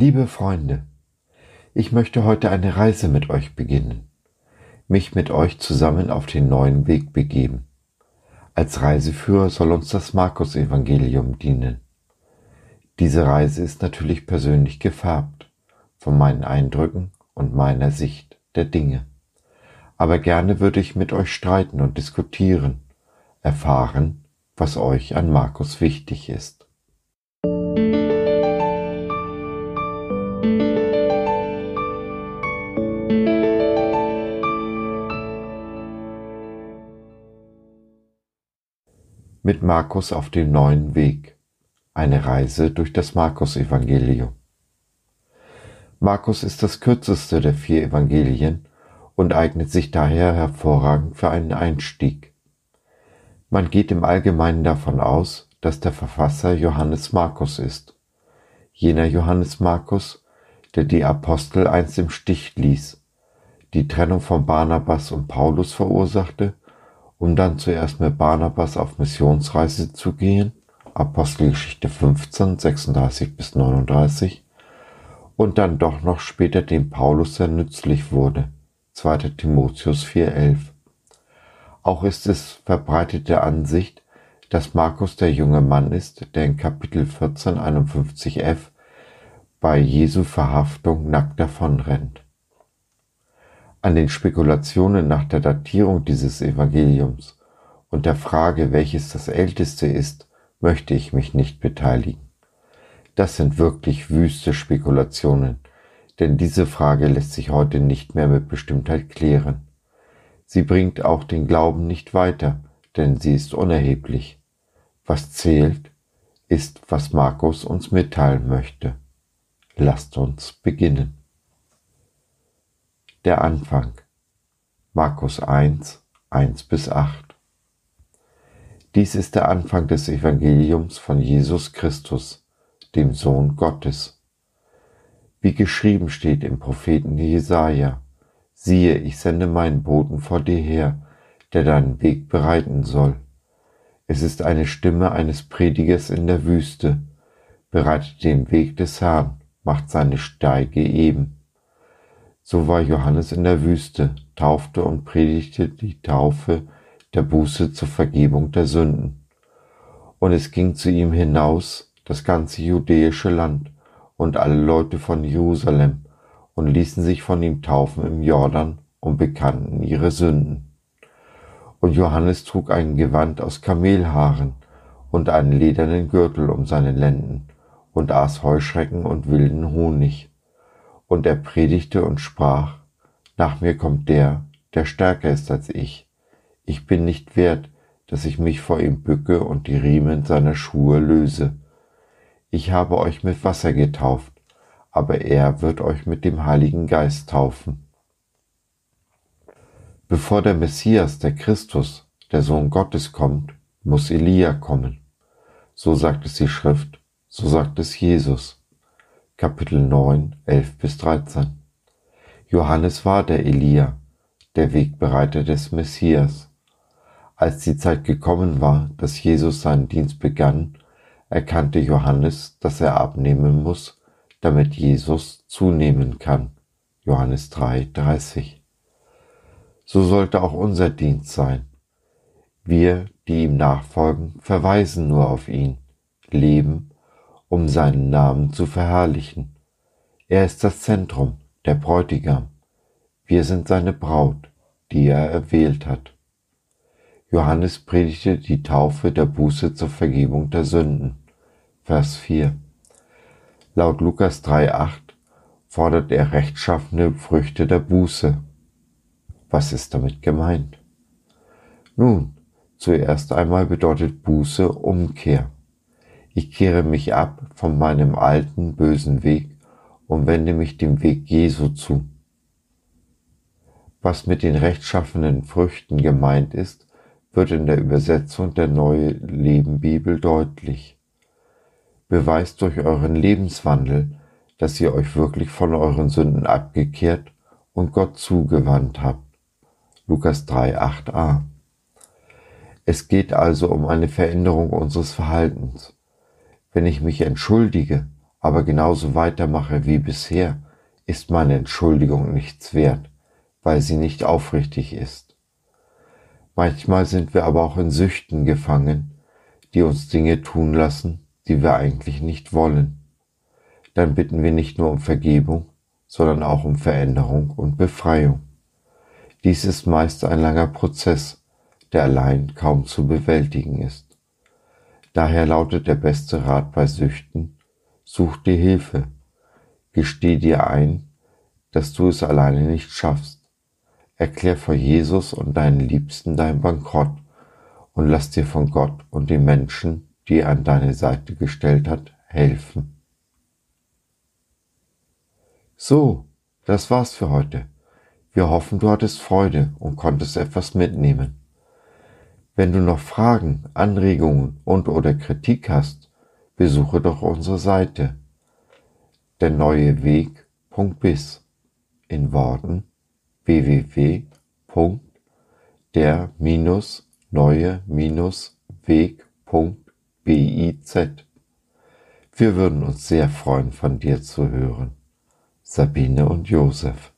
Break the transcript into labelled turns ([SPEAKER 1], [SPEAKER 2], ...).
[SPEAKER 1] Liebe Freunde, ich möchte heute eine Reise mit euch beginnen, mich mit euch zusammen auf den neuen Weg begeben. Als Reiseführer soll uns das Markus-Evangelium dienen. Diese Reise ist natürlich persönlich gefärbt von meinen Eindrücken und meiner Sicht der Dinge. Aber gerne würde ich mit euch streiten und diskutieren, erfahren, was euch an Markus wichtig ist. Mit Markus auf dem neuen Weg. Eine Reise durch das Markus-Evangelium. Markus ist das kürzeste der vier Evangelien und eignet sich daher hervorragend für einen Einstieg. Man geht im Allgemeinen davon aus, dass der Verfasser Johannes Markus ist. Jener Johannes Markus, der die Apostel einst im Stich ließ, die Trennung von Barnabas und Paulus verursachte, um dann zuerst mit Barnabas auf Missionsreise zu gehen, Apostelgeschichte 15, 36 bis 39, und dann doch noch später dem Paulus sehr nützlich wurde, 2. Timotheus 4,11. Auch ist es verbreitete Ansicht, dass Markus der junge Mann ist, der in Kapitel 14, 51f bei Jesu Verhaftung nackt davonrennt. An den Spekulationen nach der Datierung dieses Evangeliums und der Frage, welches das älteste ist, möchte ich mich nicht beteiligen. Das sind wirklich wüste Spekulationen, denn diese Frage lässt sich heute nicht mehr mit Bestimmtheit klären. Sie bringt auch den Glauben nicht weiter, denn sie ist unerheblich. Was zählt, ist, was Markus uns mitteilen möchte. Lasst uns beginnen. Der Anfang. Markus 1, 1 bis 8. Dies ist der Anfang des Evangeliums von Jesus Christus, dem Sohn Gottes wie geschrieben steht im Propheten Jesaja. Siehe, ich sende meinen Boten vor dir her, der deinen Weg bereiten soll. Es ist eine Stimme eines Predigers in der Wüste, bereitet den Weg des Herrn, macht seine Steige eben. So war Johannes in der Wüste, taufte und predigte die Taufe der Buße zur Vergebung der Sünden. Und es ging zu ihm hinaus das ganze judäische Land, und alle Leute von Jerusalem und ließen sich von ihm taufen im Jordan und bekannten ihre Sünden. Und Johannes trug ein Gewand aus Kamelhaaren und einen ledernen Gürtel um seine Lenden und aß Heuschrecken und wilden Honig. Und er predigte und sprach, nach mir kommt der, der stärker ist als ich. Ich bin nicht wert, dass ich mich vor ihm bücke und die Riemen seiner Schuhe löse ich habe euch mit Wasser getauft, aber er wird euch mit dem Heiligen Geist taufen. Bevor der Messias, der Christus, der Sohn Gottes kommt, muss Elia kommen. So sagt es die Schrift, so sagt es Jesus. Kapitel 9, 11 bis 13. Johannes war der Elia, der Wegbereiter des Messias. Als die Zeit gekommen war, dass Jesus seinen Dienst begann, erkannte Johannes, dass er abnehmen muss, damit Jesus zunehmen kann. Johannes 3:30. So sollte auch unser Dienst sein. Wir, die ihm nachfolgen, verweisen nur auf ihn, leben, um seinen Namen zu verherrlichen. Er ist das Zentrum, der Bräutigam. Wir sind seine Braut, die er erwählt hat. Johannes predigte die Taufe der Buße zur Vergebung der Sünden. Vers 4. Laut Lukas 3,8 fordert er rechtschaffene Früchte der Buße. Was ist damit gemeint? Nun, zuerst einmal bedeutet Buße Umkehr. Ich kehre mich ab von meinem alten bösen Weg und wende mich dem Weg Jesu zu. Was mit den rechtschaffenen Früchten gemeint ist, wird in der Übersetzung der Neue Leben Bibel deutlich. Beweist durch euren Lebenswandel, dass ihr euch wirklich von euren Sünden abgekehrt und Gott zugewandt habt. Lukas 3, 8a. Es geht also um eine Veränderung unseres Verhaltens. Wenn ich mich entschuldige, aber genauso weitermache wie bisher, ist meine Entschuldigung nichts wert, weil sie nicht aufrichtig ist. Manchmal sind wir aber auch in Süchten gefangen, die uns Dinge tun lassen, die wir eigentlich nicht wollen. Dann bitten wir nicht nur um Vergebung, sondern auch um Veränderung und Befreiung. Dies ist meist ein langer Prozess, der allein kaum zu bewältigen ist. Daher lautet der beste Rat bei Süchten, such dir Hilfe, gesteh dir ein, dass du es alleine nicht schaffst. Erklär vor Jesus und deinen Liebsten dein Bankrott und lass dir von Gott und den Menschen, die er an deine Seite gestellt hat, helfen. So, das war's für heute. Wir hoffen, du hattest Freude und konntest etwas mitnehmen. Wenn du noch Fragen, Anregungen und oder Kritik hast, besuche doch unsere Seite der neue Weg.biz in Worten www.der-neue-weg.biz. Wir würden uns sehr freuen, von dir zu hören. Sabine und Josef.